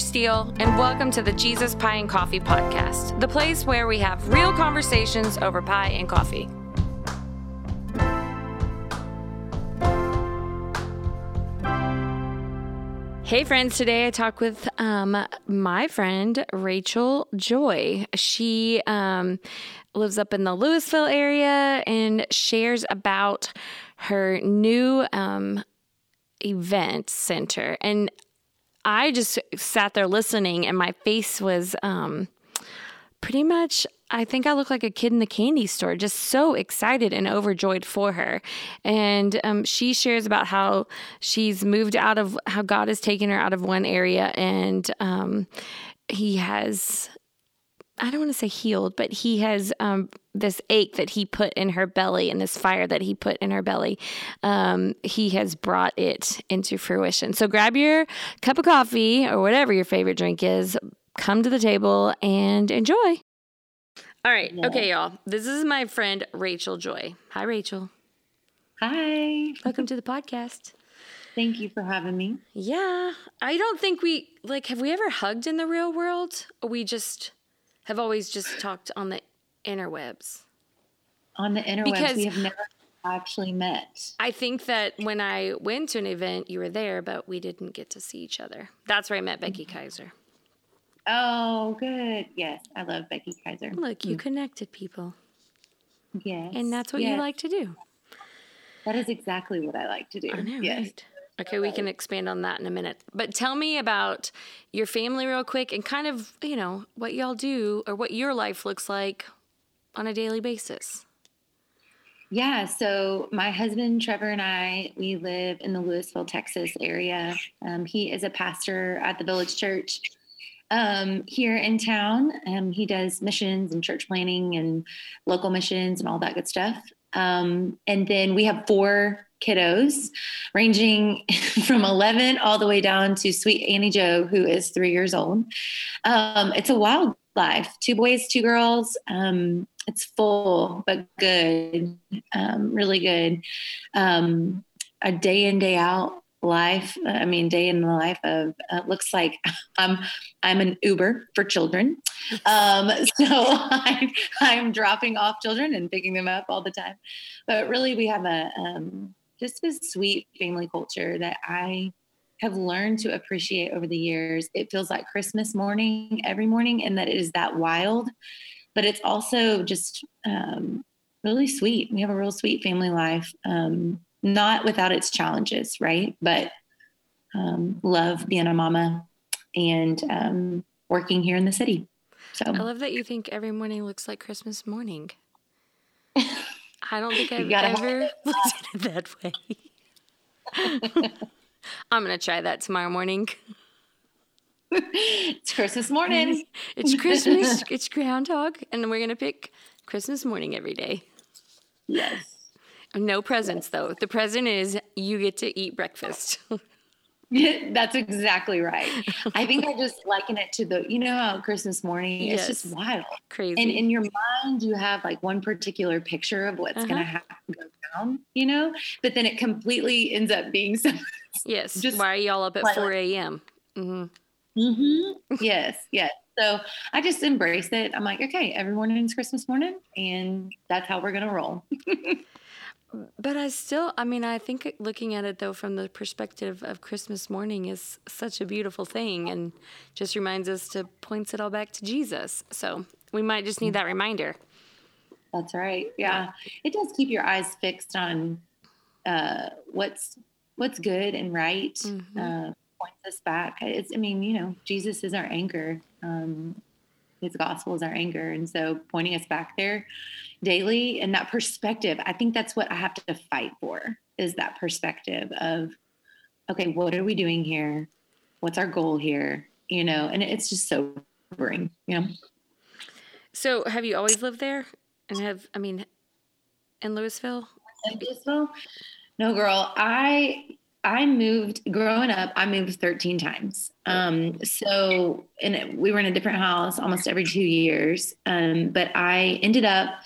Steele, and welcome to the Jesus Pie and Coffee podcast, the place where we have real conversations over pie and coffee. Hey friends, today I talk with um, my friend Rachel Joy. She um, lives up in the Lewisville area and shares about her new um, event center. And I just sat there listening, and my face was um, pretty much I think I look like a kid in the candy store, just so excited and overjoyed for her. And um, she shares about how she's moved out of, how God has taken her out of one area and um, He has, I don't want to say healed, but He has um, this ache that He put in her belly and this fire that He put in her belly. Um, he has brought it into fruition. So grab your cup of coffee or whatever your favorite drink is, come to the table and enjoy. All right. Yeah. Okay, y'all. This is my friend Rachel Joy. Hi, Rachel. Hi. Welcome to the podcast. Thank you for having me. Yeah. I don't think we, like, have we ever hugged in the real world? Or we just have always just talked on the interwebs? On the interwebs. Because we have never actually met. I think that when I went to an event, you were there, but we didn't get to see each other. That's where I met Becky mm-hmm. Kaiser. Oh, good. Yes, I love Becky Kaiser. Look, you mm. connected people. Yes. And that's what yes. you like to do. That is exactly what I like to do. I know, yes. right? Okay, we can expand on that in a minute. But tell me about your family real quick and kind of, you know, what y'all do or what your life looks like on a daily basis. Yeah, so my husband Trevor and I, we live in the Lewisville, Texas area. Um, he is a pastor at the Village Church um, here in town. Um, he does missions and church planting and local missions and all that good stuff. Um, and then we have four kiddos, ranging from 11 all the way down to sweet Annie Joe, who is three years old. Um, it's a wild life two boys, two girls. Um, it's full, but good, um, really good. Um, a day in, day out life i mean day in the life of uh, looks like i'm i'm an uber for children um, so I, i'm dropping off children and picking them up all the time but really we have a um, just a sweet family culture that i have learned to appreciate over the years it feels like christmas morning every morning and that it is that wild but it's also just um, really sweet we have a real sweet family life um, not without its challenges, right? But um, love being a mama and um, working here in the city. So I love that you think every morning looks like Christmas morning. I don't think I've ever looked at it that way. I'm gonna try that tomorrow morning. it's Christmas morning. it's Christmas. it's groundhog, and we're gonna pick Christmas morning every day. Yes. No presents though. The present is you get to eat breakfast. Yeah, that's exactly right. I think I just liken it to the, you know, how Christmas morning, yes. it's just wild. Crazy. And in your mind, you have like one particular picture of what's uh-huh. going to happen go down, you know, but then it completely ends up being something. Yes. Just Why are y'all up at 4 a.m.? Mm-hmm. Mm-hmm. yes. Yes. So I just embrace it. I'm like, okay, every morning is Christmas morning, and that's how we're going to roll. But I still, I mean, I think looking at it though from the perspective of Christmas morning is such a beautiful thing and just reminds us to points it all back to Jesus. So we might just need that reminder. That's right. Yeah. It does keep your eyes fixed on uh, what's what's good and right. Mm-hmm. Uh, points us back. It's, I mean, you know, Jesus is our anchor. Um, his gospel is our anchor. And so pointing us back there daily and that perspective, I think that's what I have to fight for is that perspective of, okay, what are we doing here? What's our goal here? You know, and it's just so sobering, you know. So have you always lived there? And have, I mean, in Lewisville? In Lewisville? No, girl. I I moved growing up. I moved 13 times. Um, so, and we were in a different house almost every two years. Um, but I ended up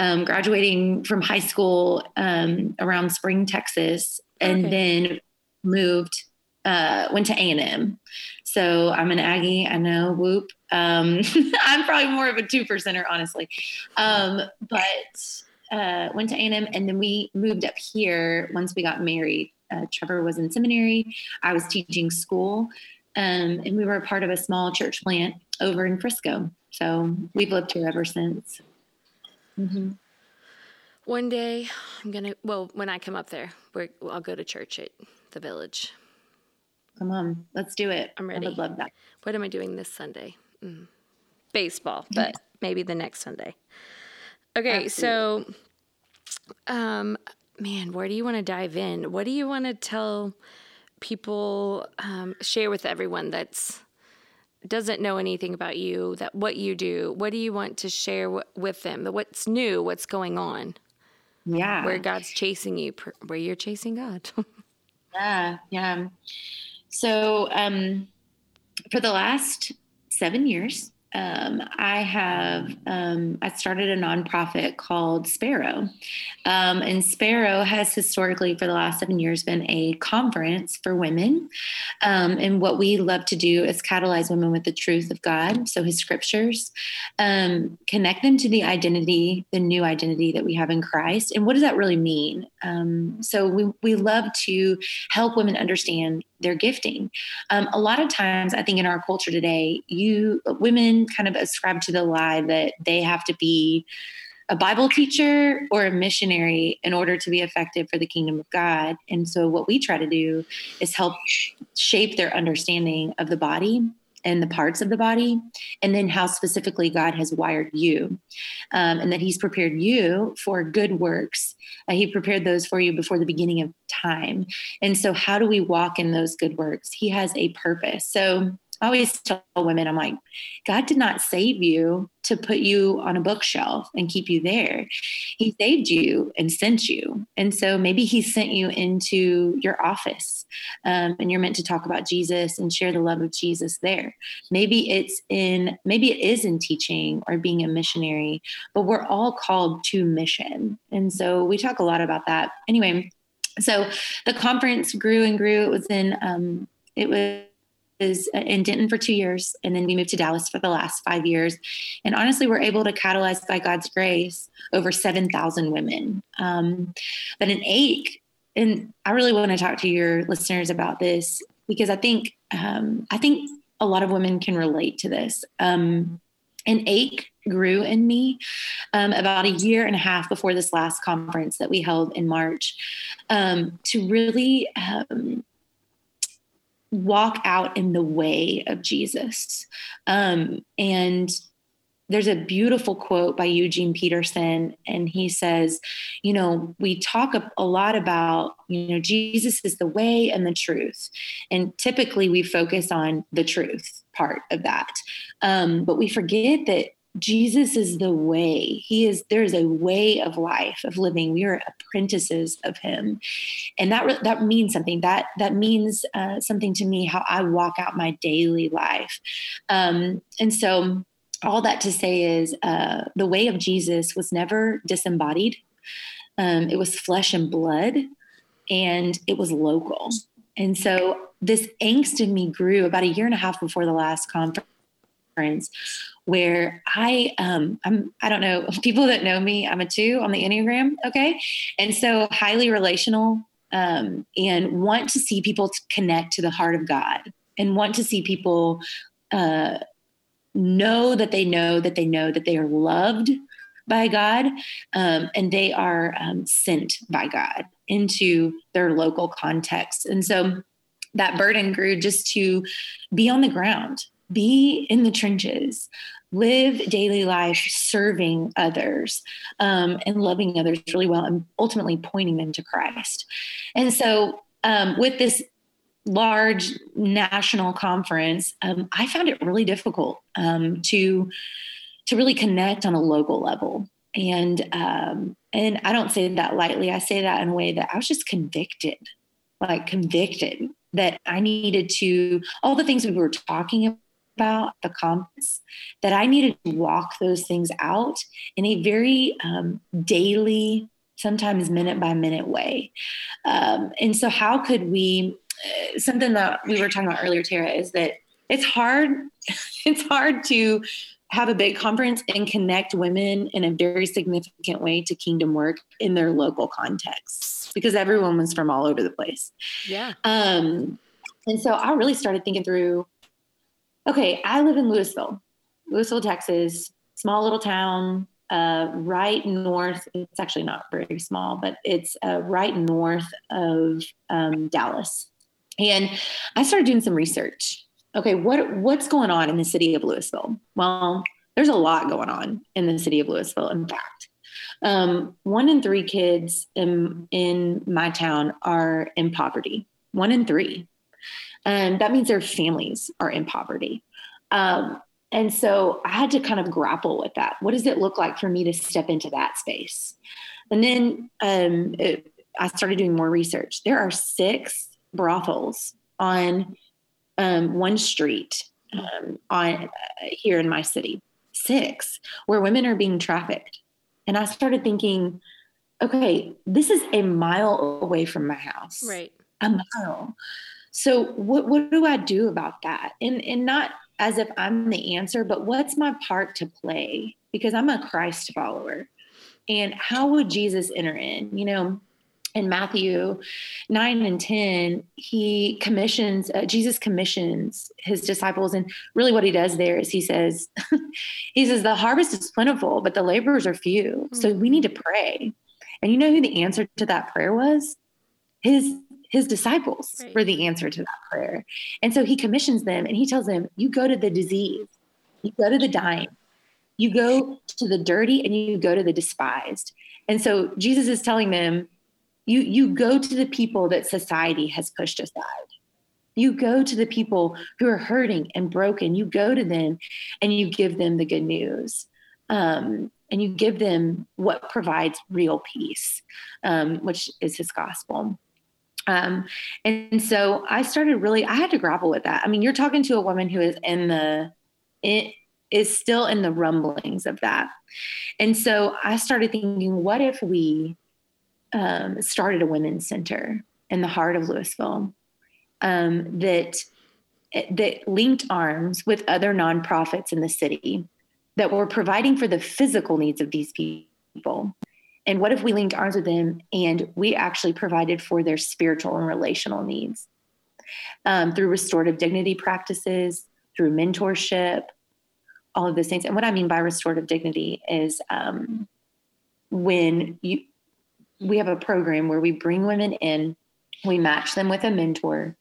um, graduating from high school um, around Spring, Texas, and okay. then moved uh, went to A&M. So I'm an Aggie. I know, whoop. Um, I'm probably more of a two percenter, honestly. Um, but uh, went to A&M and then we moved up here once we got married. Uh, Trevor was in seminary. I was teaching school. Um, and we were a part of a small church plant over in Frisco. So we've lived here ever since. Mm-hmm. One day, I'm gonna. Well, when I come up there, I'll go to church at the village. Come on, let's do it. I'm ready. I would love that. What am I doing this Sunday? Mm. Baseball, but maybe the next Sunday. Okay, Absolutely. so, um, man, where do you want to dive in? What do you want to tell people? Um, share with everyone that's doesn't know anything about you, that what you do. What do you want to share w- with them? What's new? What's going on? Yeah, where God's chasing you, where you're chasing God. yeah, yeah. So, um, for the last seven years, um, I have um, I started a nonprofit called Sparrow, um, and Sparrow has historically for the last seven years been a conference for women. Um, and what we love to do is catalyze women with the truth of God, so His scriptures, um, connect them to the identity, the new identity that we have in Christ, and what does that really mean? Um, so we we love to help women understand their gifting. Um, a lot of times, I think in our culture today, you women kind of ascribe to the lie that they have to be a Bible teacher or a missionary in order to be effective for the kingdom of God. And so, what we try to do is help shape their understanding of the body and the parts of the body, and then how specifically God has wired you, um, and that He's prepared you for good works. Uh, he prepared those for you before the beginning of time. And so, how do we walk in those good works? He has a purpose. So, I always tell women, I'm like, God did not save you to put you on a bookshelf and keep you there. He saved you and sent you. And so maybe He sent you into your office um, and you're meant to talk about Jesus and share the love of Jesus there. Maybe it's in, maybe it is in teaching or being a missionary, but we're all called to mission. And so we talk a lot about that. Anyway, so the conference grew and grew. It was in, um, it was in Denton for two years, and then we moved to Dallas for the last five years. And honestly, we're able to catalyze by God's grace over 7,000 women. Um, but in AIC, and I really want to talk to your listeners about this because I think um, I think a lot of women can relate to this. Um, and ache grew in me um, about a year and a half before this last conference that we held in March um, to really um, walk out in the way of Jesus. Um, and there's a beautiful quote by Eugene Peterson, and he says, You know, we talk a, lot about, you know, Jesus is the way and the truth. And typically we focus on the truth part of that. Um, but we forget that Jesus is the way. He is there's a way of life of living. We are apprentices of him. And that that means something. That that means uh, something to me how I walk out my daily life. Um, and so all that to say is uh, the way of Jesus was never disembodied. Um, it was flesh and blood and it was local. And so this angst in me grew about a year and a half before the last conference where I um I'm I don't know people that know me I'm a 2 on the Enneagram okay? And so highly relational um and want to see people connect to the heart of God and want to see people uh know that they know that they know that they are loved by God um, and they are um, sent by God into their local context. And so that burden grew just to be on the ground be in the trenches live daily life serving others um, and loving others really well and ultimately pointing them to christ. And so um, with this large national conference um, i found it really difficult um, to to really connect on a local level. And um, and i don't say that lightly i say that in a way that i was just convicted like convicted that i needed to all the things we were talking about the compass that I needed to walk those things out in a very um, daily, sometimes minute by minute way. Um, and so, how could we something that we were talking about earlier, Tara, is that it's hard. It's hard to have a big conference and connect women in a very significant way to kingdom work in their local contexts because everyone was from all over the place. Yeah. Um, and so I really started thinking through okay, I live in Lewisville, Lewisville, Texas, small little town, uh, right north. It's actually not very small, but it's uh, right north of um, Dallas. And I started doing some research. Okay, what what's going on in the city of Lewisville? Well, there's a lot going on in the city of Lewisville. In fact, um, one in three kids in in my town are in poverty. One in three. And that means their families are in poverty. Um, and so I had to kind of grapple with that. What does it look like for me to step into that space? And then um, it, I started doing more research. There are six brothels on um, one street um, on uh, here in my city, six where women are being trafficked. And I started thinking, okay, this is a mile away from my house. Right. A mile. So what what do I do about that? And and not as if I'm the answer, but what's my part to play? Because I'm a Christ follower. And how would Jesus enter in? You know, in Matthew 9 and 10, he commissions, uh, Jesus commissions his disciples. And really, what he does there is he says, he says, the harvest is plentiful, but the laborers are few. Mm-hmm. So we need to pray. And you know who the answer to that prayer was? His his disciples right. for the answer to that prayer. And so he commissions them and he tells them, You go to the disease, you go to the dying, you go to the dirty, and you go to the despised. And so Jesus is telling them, you, you go to the people that society has pushed aside. You go to the people who are hurting and broken. You go to them and you give them the good news. Um, and you give them what provides real peace, um, which is his gospel. Um, and so I started really, I had to grapple with that. I mean, you're talking to a woman who is in the, it is still in the rumblings of that. And so I started thinking, what if we um, started a women's center in the heart of Lewisville um, that that linked arms with other nonprofits in the city that were providing for the physical needs of these people and what if we linked arms with them and we actually provided for their spiritual and relational needs um, through restorative dignity practices, through mentorship, all of those things. And what I mean by restorative dignity is um, when you we have a program where we bring women in, we match them with a mentor,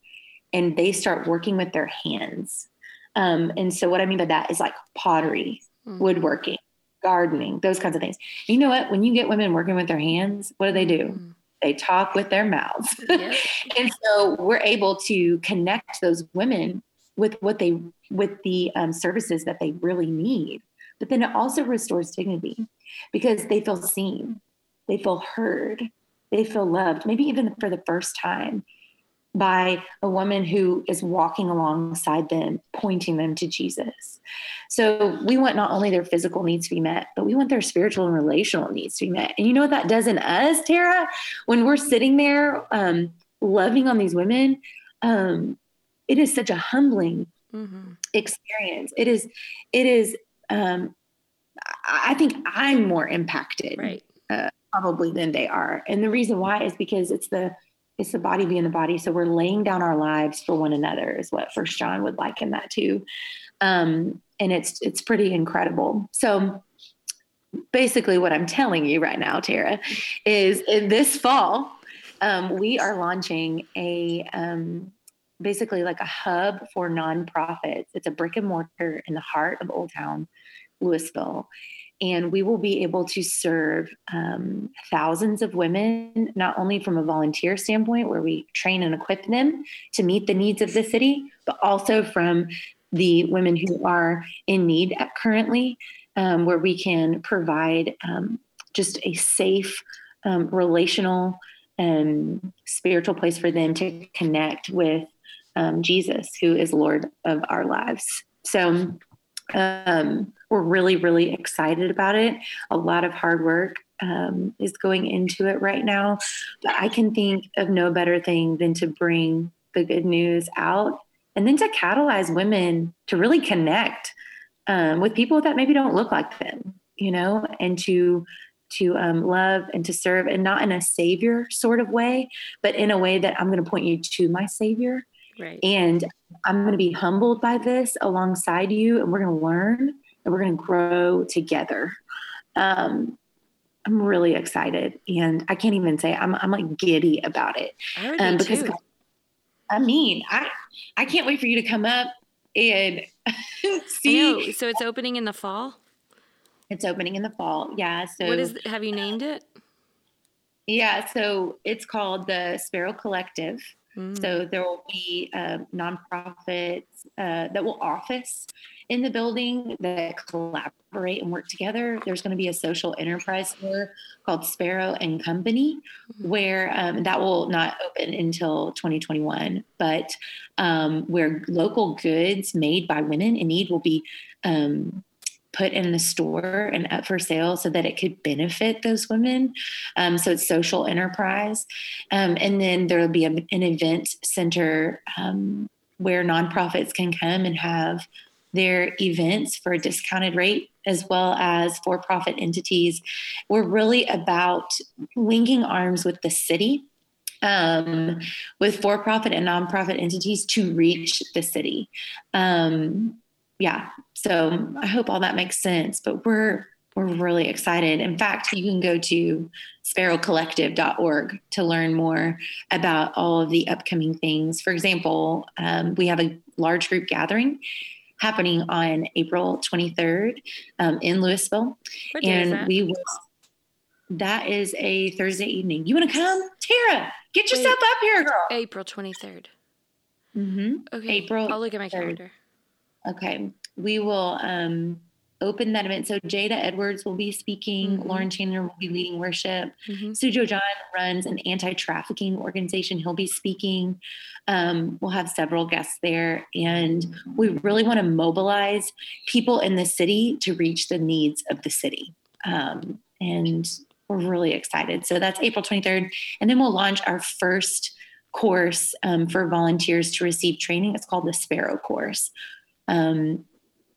and they start working with their hands. Um, and so, what I mean by that is like pottery, mm-hmm. woodworking, gardening, those kinds of things. You know what? When you get women working with their hands, what do they do? Mm. They talk with their mouths. Yeah. and so we're able to connect those women with what they with the um, services that they really need. But then it also restores dignity because they feel seen, they feel heard, they feel loved, maybe even for the first time by a woman who is walking alongside them, pointing them to Jesus. So we want not only their physical needs to be met, but we want their spiritual and relational needs to be met. And you know what that does in us, Tara? When we're sitting there um, loving on these women, um, it is such a humbling mm-hmm. experience. It is, it is, um, I think I'm more impacted. Right. Uh, probably than they are. And the reason why is because it's the it's the body being the body. So we're laying down our lives for one another is what First John would liken that to. Um, and it's it's pretty incredible. So basically what I'm telling you right now, Tara, is this fall, um, we are launching a um, basically like a hub for nonprofits. It's a brick and mortar in the heart of Old Town, Lewisville and we will be able to serve um, thousands of women, not only from a volunteer standpoint, where we train and equip them to meet the needs of the city, but also from the women who are in need currently, um, where we can provide um, just a safe, um, relational, and spiritual place for them to connect with um, Jesus, who is Lord of our lives. So, um, we're really, really excited about it. A lot of hard work um, is going into it right now. But I can think of no better thing than to bring the good news out and then to catalyze women to really connect um, with people that maybe don't look like them, you know, and to to um, love and to serve, and not in a savior sort of way, but in a way that I'm going to point you to my savior. Right. And I'm going to be humbled by this alongside you, and we're going to learn and we're going to grow together. Um, I'm really excited, and I can't even say I'm I'm like giddy about it. I um, because too. I mean, I I can't wait for you to come up and see. So it's opening in the fall. It's opening in the fall. Yeah. So what is? Have you named it? Yeah. So it's called the Sparrow Collective. Mm. So there will be uh, nonprofits uh, that will office in the building that collaborate and work together. There's going to be a social enterprise store called Sparrow and Company, mm-hmm. where um, that will not open until 2021, but um, where local goods made by women in need will be um, put in the store and up for sale so that it could benefit those women. Um, so it's social enterprise. Um, and then there will be a, an event center um, where nonprofits can come and have their events for a discounted rate as well as for profit entities. We're really about linking arms with the city. Um, with for profit and nonprofit entities to reach the city. Um, yeah, so I hope all that makes sense. But we're we're really excited. In fact, you can go to sparrowcollective.org to learn more about all of the upcoming things. For example, um, we have a large group gathering happening on April 23rd um, in Lewisville. and we will, that is a Thursday evening. You want to come? Tara, get yourself Wait, up here, girl. April 23rd. Mm-hmm. Okay. April. I'll look at my 3rd. calendar. Okay. We will um, open that event. So Jada Edwards will be speaking. Mm-hmm. Lauren Chandler will be leading worship. Mm-hmm. Sujo John runs an anti-trafficking organization. He'll be speaking. Um, we'll have several guests there, and we really want to mobilize people in the city to reach the needs of the city. Um, and we're really excited. So that's April 23rd, and then we'll launch our first course um, for volunteers to receive training. It's called the Sparrow Course. Um,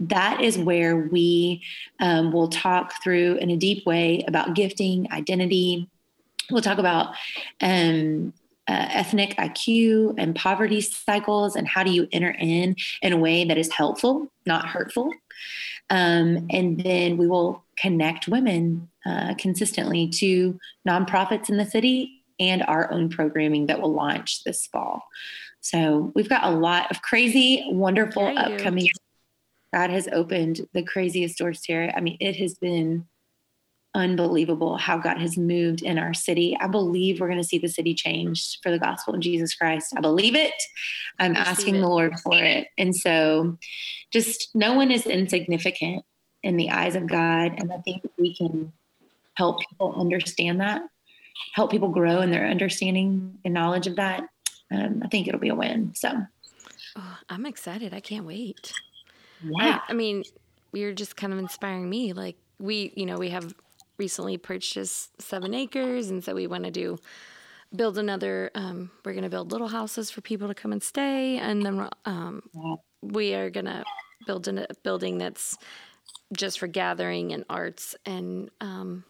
that is where we um, will talk through in a deep way about gifting, identity. We'll talk about um, uh, ethnic IQ and poverty cycles and how do you enter in in a way that is helpful, not hurtful. Um, and then we will connect women uh, consistently to nonprofits in the city and our own programming that will launch this fall. So we've got a lot of crazy, wonderful yeah, upcoming God has opened the craziest doors here. I mean, it has been unbelievable how God has moved in our city. I believe we're going to see the city changed for the gospel of Jesus Christ. I believe it. I'm asking it. the Lord for it. And so just no one is insignificant in the eyes of God. And I think we can help people understand that, help people grow in their understanding and knowledge of that. Um, I think it'll be a win. So oh, I'm excited. I can't wait. Yeah. I, I mean, you're just kind of inspiring me. Like we, you know, we have recently purchased seven acres, and so we want to do build another. Um, we're going to build little houses for people to come and stay, and then um, we are going to build a building that's just for gathering and arts and um,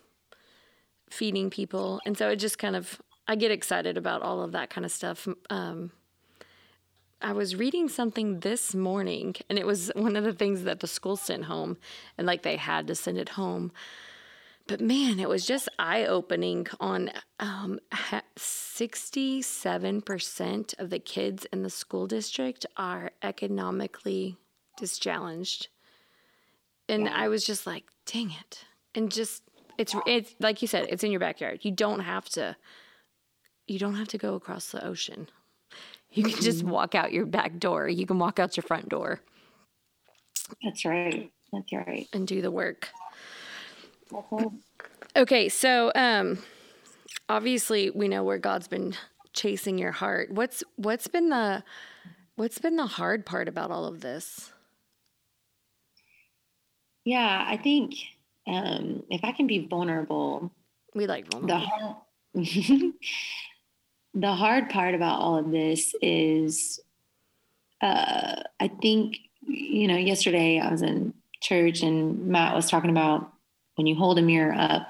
feeding people. And so it just kind of I get excited about all of that kind of stuff. Um, I was reading something this morning, and it was one of the things that the school sent home, and like they had to send it home. But man, it was just eye opening on um, 67% of the kids in the school district are economically dischallenged. And I was just like, dang it. And just, it's, it's like you said, it's in your backyard. You don't have to, you don't have to go across the ocean. You can just walk out your back door. You can walk out your front door. That's right. That's right. And do the work. Okay, so um obviously we know where God's been chasing your heart. What's what's been the what's been the hard part about all of this? Yeah, I think um if I can be vulnerable. We like vulnerable. The the hard part about all of this is uh, I think, you know, yesterday I was in church and Matt was talking about when you hold a mirror up,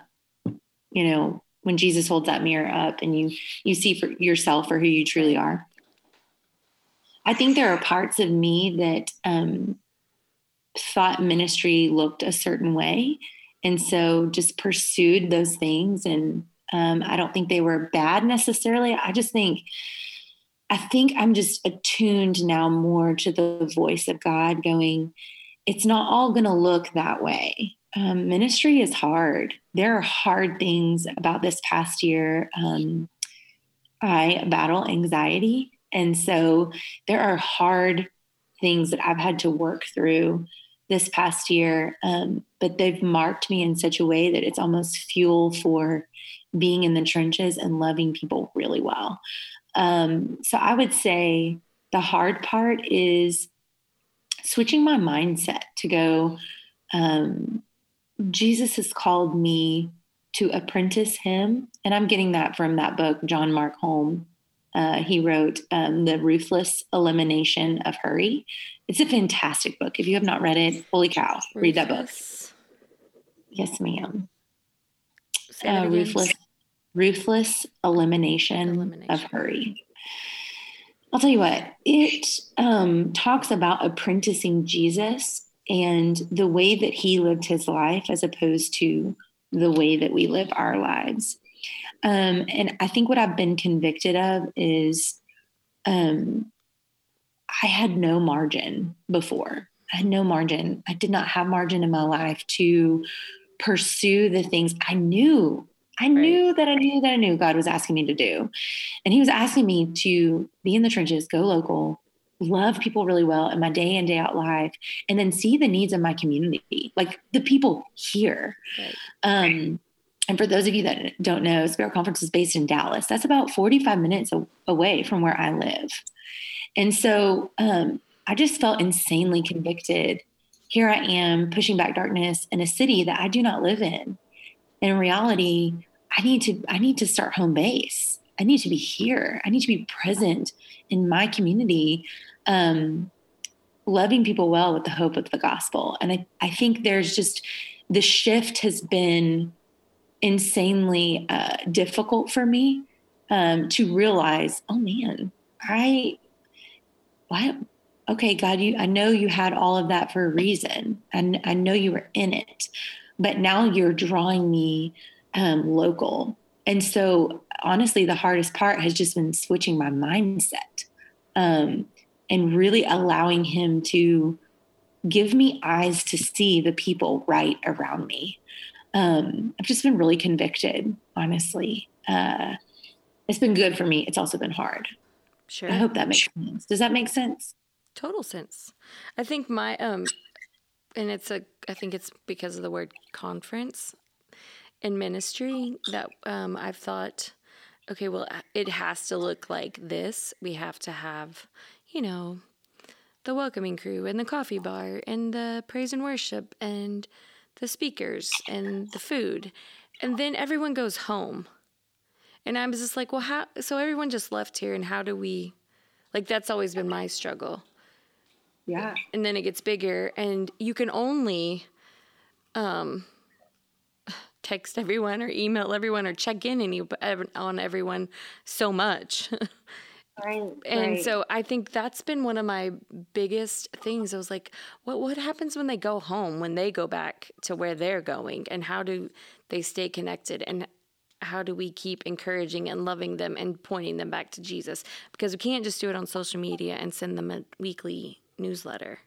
you know, when Jesus holds that mirror up and you you see for yourself for who you truly are. I think there are parts of me that um, thought ministry looked a certain way, and so just pursued those things. And um, I don't think they were bad necessarily. I just think I think I'm just attuned now more to the voice of God going, it's not all going to look that way. Um, ministry is hard. There are hard things about this past year. Um, I battle anxiety. And so there are hard things that I've had to work through this past year, um, but they've marked me in such a way that it's almost fuel for being in the trenches and loving people really well. Um, so I would say the hard part is switching my mindset to go, um, Jesus has called me to apprentice him. And I'm getting that from that book, John Mark Comer. Uh, he wrote um, The Ruthless Elimination of Hurry. It's a fantastic book. If you have not read it, holy cow, read that book. Yes, ma'am. Uh, ruthless ruthless elimination, elimination, of hurry. I'll tell you what, it um, talks about apprenticing Jesus and the way that he lived his life as opposed to the way that we live our lives. Um, and I think what I've been convicted of is um, I had no margin before. I had no margin. I did not have margin in my life to pursue the things I knew I right. knew that I knew that I knew God was asking me to do. And He was asking me to be in the trenches, go local, love people really well in my day in, day out life, and then see the needs of my community, like the people here. Right. Um, and for those of you that don't know, Sparrow Conference is based in Dallas. That's about 45 minutes away from where I live. And so um, I just felt insanely convicted. Here I am pushing back darkness in a city that I do not live in in reality i need to i need to start home base. I need to be here. I need to be present in my community um, loving people well with the hope of the gospel. And I, I think there's just the shift has been insanely uh, difficult for me um, to realize oh man i why okay god you i know you had all of that for a reason. And I know you were in it but now you're drawing me um, local. And so, honestly, the hardest part has just been switching my mindset um, and really allowing Him to give me eyes to see the people right around me. Um, I've just been really convicted, honestly. Uh, it's been good for me. It's also been hard. Sure. I hope that makes sense. Does that make sense? Total sense. I think my um and it's a I think it's because of the word conference in ministry that um, I've thought, okay, well, it has to look like this. We have to have, you know, the welcoming crew and the coffee bar and the praise and worship and the speakers and the food. And then everyone goes home. And I was just like, well, how? So everyone just left here, and how do we, like, that's always been my struggle. Yeah. And then it gets bigger and you can only um text everyone or email everyone or check in any, on everyone so much. Right, and right. so I think that's been one of my biggest things. I was like, what what happens when they go home, when they go back to where they're going, and how do they stay connected, and how do we keep encouraging and loving them and pointing them back to Jesus? Because we can't just do it on social media and send them a weekly newsletter.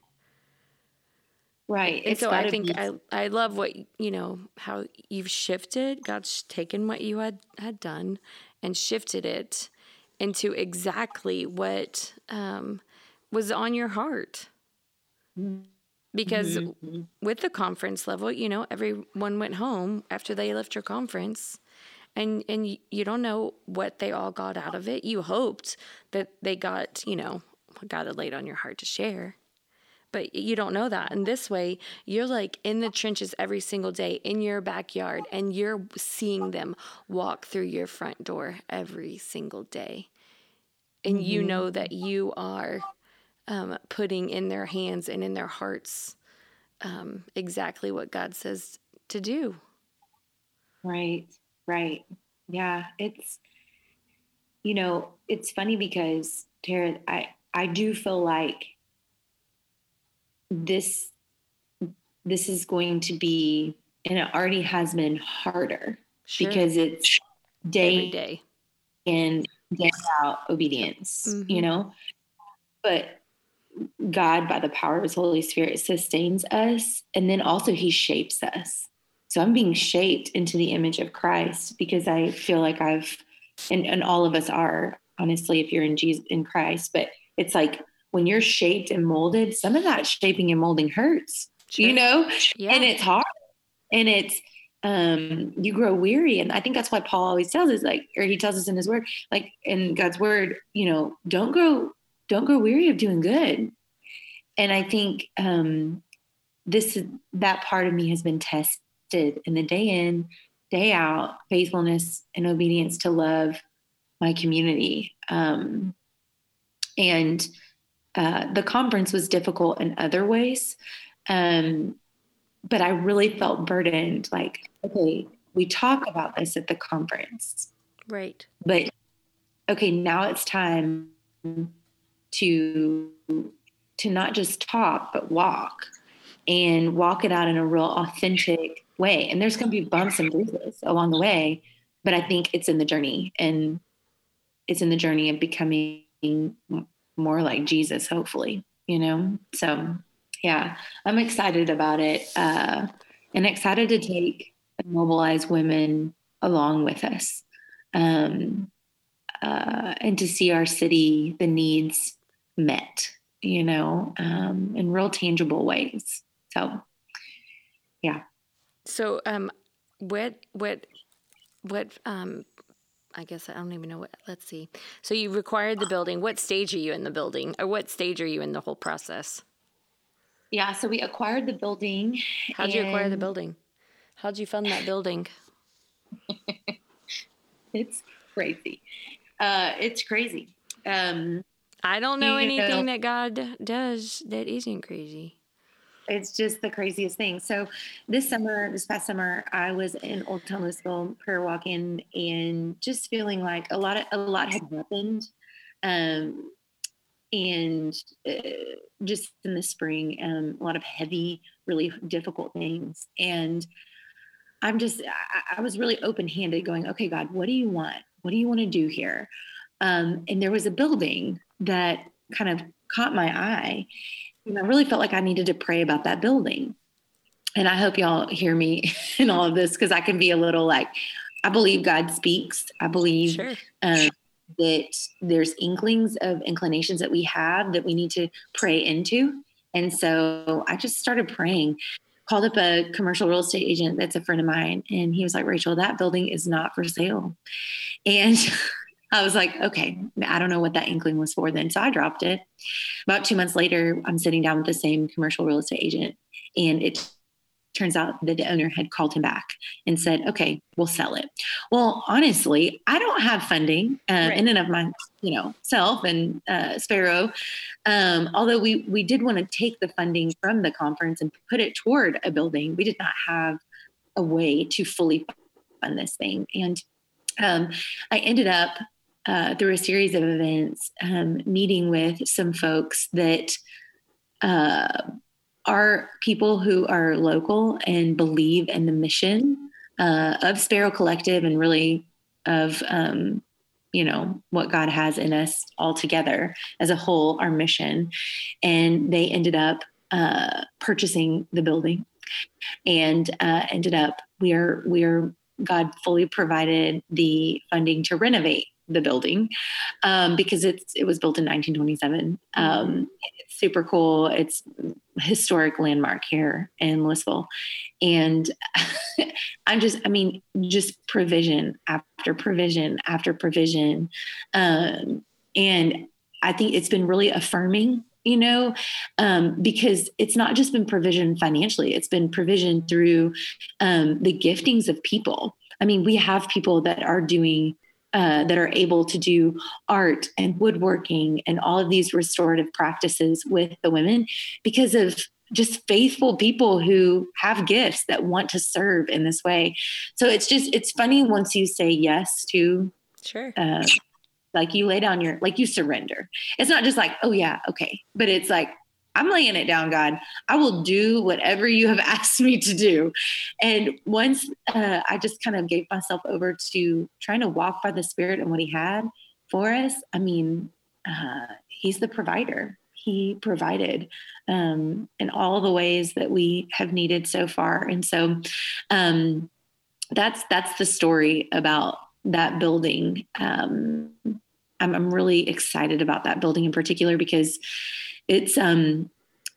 Right. And so I think be... I I love what you know how you've shifted. God's taken what you had had done and shifted it into exactly what um, was on your heart. Because mm-hmm. with the conference level, you know, everyone went home after they left your conference and and you don't know what they all got out of it. You hoped that they got, you know, God had laid on your heart to share. but you don't know that. And this way, you're like in the trenches every single day in your backyard, and you're seeing them walk through your front door every single day. And mm-hmm. you know that you are um, putting in their hands and in their hearts um, exactly what God says to do. Right, right. Yeah, it's, you know, it's funny because, Tara, I, I do feel like this this is going to be and it already has been harder sure. because it's day Every day and day out obedience mm-hmm. you know but god by the power of his holy spirit sustains us and then also he shapes us so i'm being shaped into the image of christ because i feel like i've and, and all of us are honestly if you're in jesus in christ but it's like when you're shaped and molded, some of that shaping and molding hurts, sure. you know, yeah. and it's hard and it's, um, you grow weary. And I think that's why Paul always tells us like, or he tells us in his word, like in God's word, you know, don't grow, don't grow weary of doing good. And I think, um, this, that part of me has been tested in the day in, day out, faithfulness and obedience to love my community. Um, and uh, the conference was difficult in other ways. Um, but I really felt burdened like, okay, we talk about this at the conference. Right. But okay, now it's time to to not just talk but walk and walk it out in a real authentic way. And there's going to be bumps and bruises along the way, but I think it's in the journey and it's in the journey of becoming more like Jesus, hopefully, you know? So, yeah, I'm excited about it uh, and excited to take and mobilize women along with us um, uh, and to see our city, the needs met, you know, um, in real tangible ways. So, yeah. So, um, what, what, what, um, I guess I don't even know what. Let's see. So you required the building. What stage are you in the building, or what stage are you in the whole process? Yeah, so we acquired the building. How'd you acquire the building? How'd you fund that building? it's crazy. Uh, it's crazy. Um, I don't know anything know, that God does that isn't crazy it's just the craziest thing. So this summer, this past summer, I was in Old Town Lewisville prayer walking and just feeling like a lot of a lot had happened. Um, and uh, just in the spring, um, a lot of heavy, really difficult things. And I'm just, I, I was really open handed going, okay, God, what do you want? What do you want to do here? Um, and there was a building that kind of caught my eye and I really felt like I needed to pray about that building. And I hope y'all hear me in all of this because I can be a little like, I believe God speaks. I believe sure. um, that there's inklings of inclinations that we have that we need to pray into. And so I just started praying, called up a commercial real estate agent that's a friend of mine. And he was like, Rachel, that building is not for sale. And I was like, okay, I don't know what that inkling was for then. So I dropped it. About two months later, I'm sitting down with the same commercial real estate agent, and it turns out that the owner had called him back and said, okay, we'll sell it. Well, honestly, I don't have funding uh, right. in and of my, you know, self and uh, Sparrow. Um, although we, we did want to take the funding from the conference and put it toward a building, we did not have a way to fully fund this thing. And um, I ended up uh, through a series of events, um, meeting with some folks that uh, are people who are local and believe in the mission uh, of Sparrow Collective and really of, um, you know, what God has in us all together as a whole, our mission. And they ended up uh, purchasing the building and uh, ended up, we are, we are, God fully provided the funding to renovate the building um, because it's it was built in 1927. Um, it's super cool. It's historic landmark here in Lewisville, and I'm just I mean just provision after provision after provision, um, and I think it's been really affirming you know, um, because it's not just been provision financially, it's been provision through um, the giftings of people. I mean, we have people that are doing uh, that are able to do art and woodworking and all of these restorative practices with the women because of just faithful people who have gifts that want to serve in this way. So it's just it's funny once you say yes to sure. Uh, like you lay down your like you surrender. It's not just like, oh yeah, okay. But it's like, I'm laying it down, God. I will do whatever you have asked me to do. And once uh, I just kind of gave myself over to trying to walk by the Spirit and what He had for us, I mean, uh, He's the provider. He provided um, in all the ways that we have needed so far. And so um, that's that's the story about that building. Um, I'm, I'm really excited about that building in particular because it's um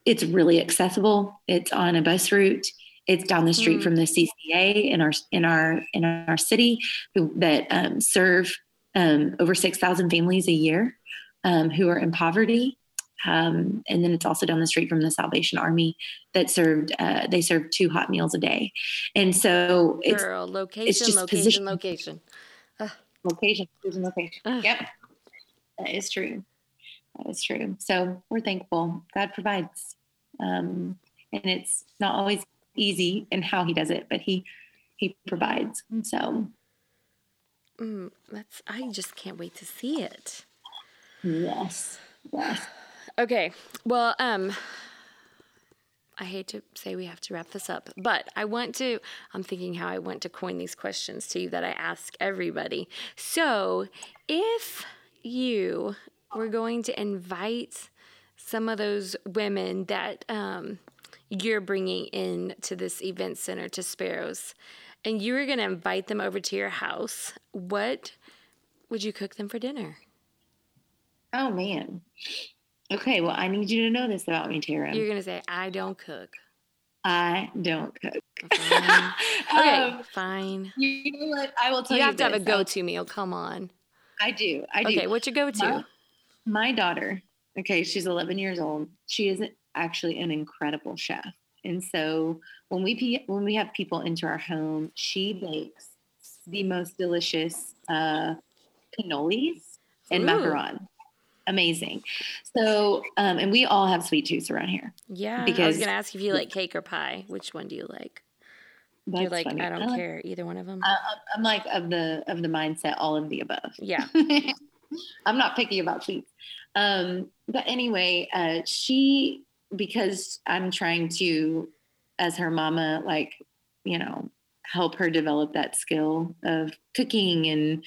it's really accessible. It's on a bus route. It's down the street mm. from the CCA in our in our in our city that um, serve um, over six thousand families a year um, who are in poverty. Um, and then it's also down the street from the Salvation Army that served. Uh, they serve two hot meals a day, and so it's Girl, location, it's just location, position. location, uh. location, location. Uh. Yep, that is true. That is true. So we're thankful. God provides. Um, and it's not always easy in how he does it, but he he provides. So mm, that's I just can't wait to see it. Yes. Yes. Okay. Well, um I hate to say we have to wrap this up, but I want to I'm thinking how I want to coin these questions to you that I ask everybody. So, if you were going to invite some of those women that um, you're bringing in to this event center to Sparrows, and you are going to invite them over to your house, what would you cook them for dinner? Oh man. Okay, well, I need you to know this about me, Tara. You're going to say, I don't cook. I don't cook. Fine. okay, um, fine. You know what? I will tell you. You have to have a go to meal. Come on. I do. I do. Okay, what's your go to? My, my daughter, okay, she's 11 years old. She is actually an incredible chef. And so when we when we have people into our home, she bakes the most delicious uh, cannolis and Ooh. macaron. Amazing. So, um, and we all have sweet tooths around here. Yeah. Because I was going to ask if you like cake or pie. Which one do you like? You're like, funny. I don't I like, care either one of them. I, I'm like of the of the mindset, all of the above. Yeah. I'm not picky about sweets. Um, but anyway, uh, she because I'm trying to, as her mama, like you know, help her develop that skill of cooking and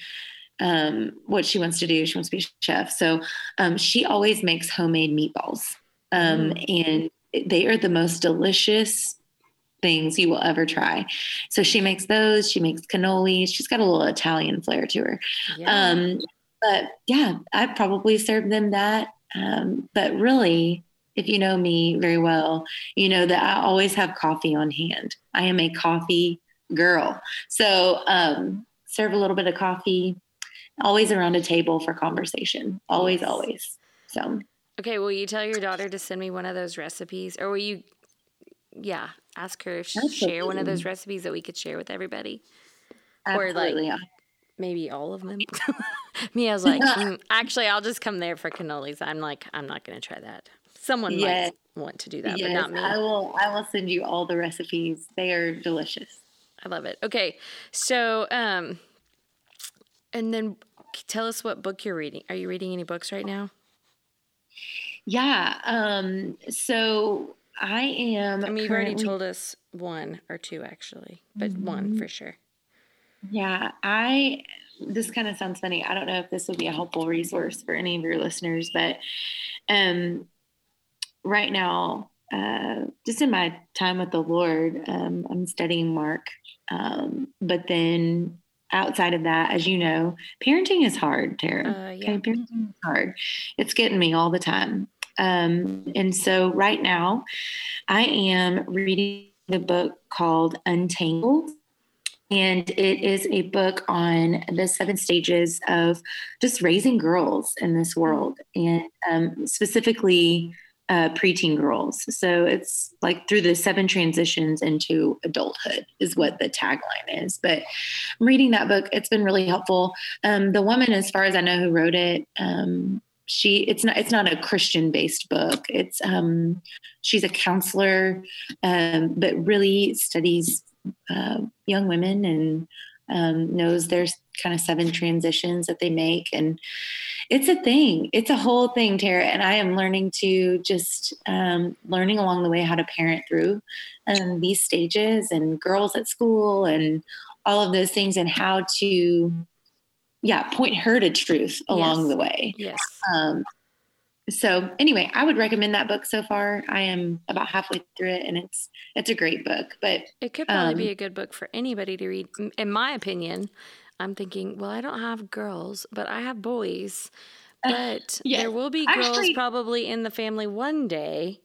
um, what she wants to do. She wants to be a chef, so um, she always makes homemade meatballs, um, mm. and they are the most delicious things you will ever try. So she makes those. She makes cannolis. She's got a little Italian flair to her. Yeah. But yeah, I probably serve them that. Um, but really, if you know me very well, you know that I always have coffee on hand. I am a coffee girl. So um, serve a little bit of coffee, always around a table for conversation. Always, yes. always. So. Okay, will you tell your daughter to send me one of those recipes, or will you? Yeah, ask her if she share one of those recipes that we could share with everybody. Absolutely, or like yeah. Maybe all of them. Me, I was like, mm, actually, I'll just come there for cannolis. I'm like, I'm not going to try that. Someone yes. might want to do that, yes, but not me. I will. I will send you all the recipes. They are delicious. I love it. Okay, so um, and then tell us what book you're reading. Are you reading any books right now? Yeah. Um. So I am. I mean, you've already told us one or two actually, but mm-hmm. one for sure. Yeah, I. This kind of sounds funny. I don't know if this would be a helpful resource for any of your listeners, but um, right now, uh, just in my time with the Lord, um, I'm studying Mark. Um, but then outside of that, as you know, parenting is hard, Tara. Uh, yeah. Okay, parenting is hard. It's getting me all the time. Um, and so right now, I am reading the book called Untangled. And it is a book on the seven stages of just raising girls in this world, and um, specifically uh, preteen girls. So it's like through the seven transitions into adulthood is what the tagline is. But I'm reading that book. It's been really helpful. Um, the woman, as far as I know, who wrote it, um, she it's not it's not a Christian based book. It's um, she's a counselor, um, but really studies uh, young women and um, knows there's kind of seven transitions that they make and it's a thing it's a whole thing tara and i am learning to just um, learning along the way how to parent through um, these stages and girls at school and all of those things and how to yeah point her to truth along Yes. the way Yes. So anyway i would recommend that book so far i am about halfway through it and it's it's a great book but It could probably be Um, a good book for anybody to read. In my opinion, I'm thinking, well, I don't have girls, but I have boys. But yes. there will be girls Actually- probably in the family one day.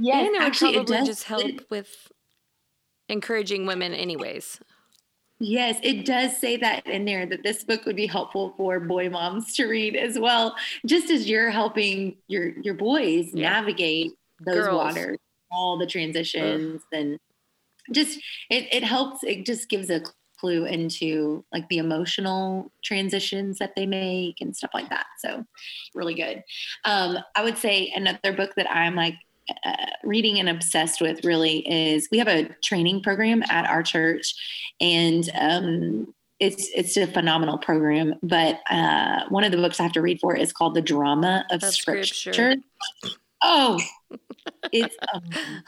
yes and it would actually it probably does just help with encouraging women, anyways. Yes, it does say that in there that this book would be helpful for boy moms to read as well, just as you're helping your your boys Yeah. navigate those Girls. waters, all the transitions, and just it it helps. It just gives a clue into like the emotional transitions that they make and stuff like that. So, really good. Um, I would say another book that I'm like uh, reading and obsessed with really is we have a training program at our church and um, it's it's a phenomenal program but uh, one of the books i have to read for is called the drama of, Of scripture. Scripture. oh it's amazing.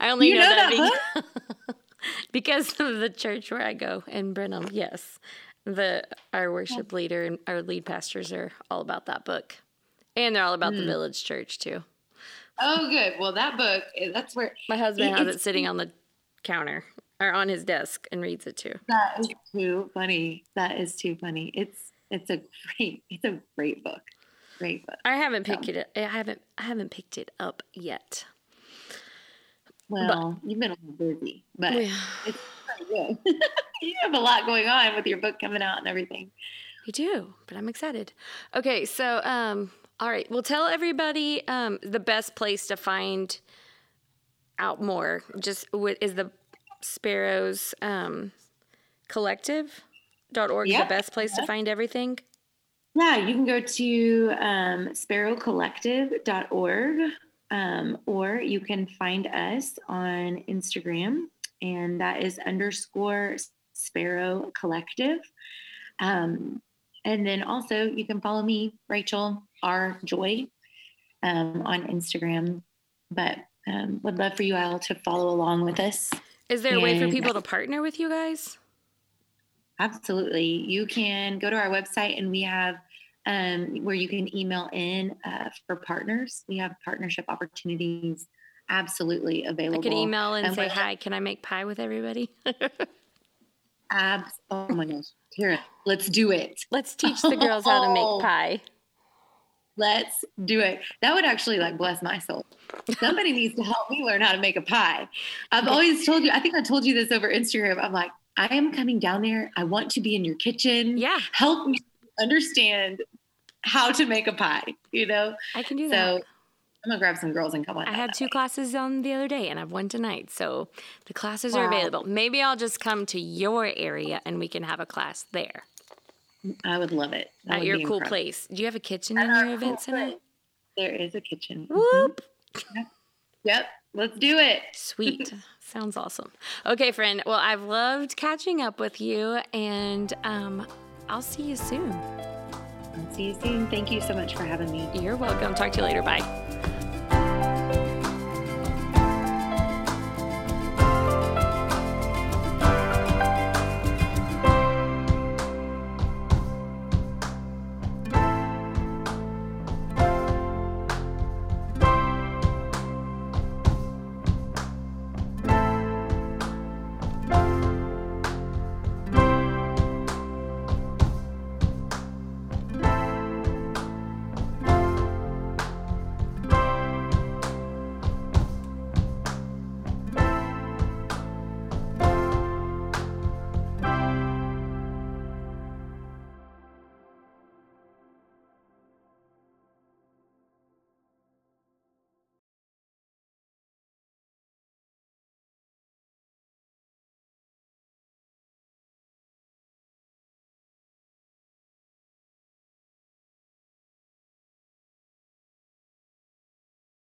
I only You know, know that, that be- because of the church where I go in Brenham. Yes, the our worship leader and our lead pastors are all about that book, and they're all about Hmm. the village church too. Oh good well that book that's where My husband has it sitting on the counter or on his desk and reads it too. that is too funny that is too funny it's it's a great it's a great book great book I haven't picked it. I haven't. I haven't picked it up yet. well you've been a little busy but Yeah. it's pretty good you have a lot going on with your book coming out and everything We do, but I'm excited. Okay, so um, all right, well, tell everybody um, the best place to find out more. Just what is the Sparrows um, Collective dot org Yep. the best place to find everything? Yeah, you can go to um, sparrowcollective.org um, or you can find us on Instagram, and that is underscore sparrow collective. Um, and then also you can follow me, Rachel R. Joy, um, on Instagram. But um, would love for you all to follow along with us. Is there a way for people to partner with you guys? Absolutely. You can go to our website and we have um, where you can email in uh, for partners. We have partnership opportunities absolutely available. I could email and And say, "Hi, can I make pie with everybody?" Abs- oh my gosh. Tara, let's do it. Let's teach the girls how to Oh. make pie. Let's do it. That would actually like bless my soul. Somebody needs to help me learn how to make a pie. I've always told you, I think I told you this over Instagram. I'm like, I am coming down there. I want to be in your kitchen. Yeah, Help me understand how to make a pie, you know? I can do So that. I'm gonna grab some girls and come on. I had two way. classes on the other day and I've one tonight. So the classes are available. Maybe I'll just come to your area and we can have a class there I would love it. That at your cool incredible. place. Do you have a kitchen in At our your event cool center? There is a kitchen. Mhm. Whoop. Yep. Let's do it. Sweet. Sounds awesome. Okay, friend. Well, I've loved catching up with you and um, I'll see you soon. I'll see you soon. Thank you so much for having me. You're welcome. Talk to you later. Bye.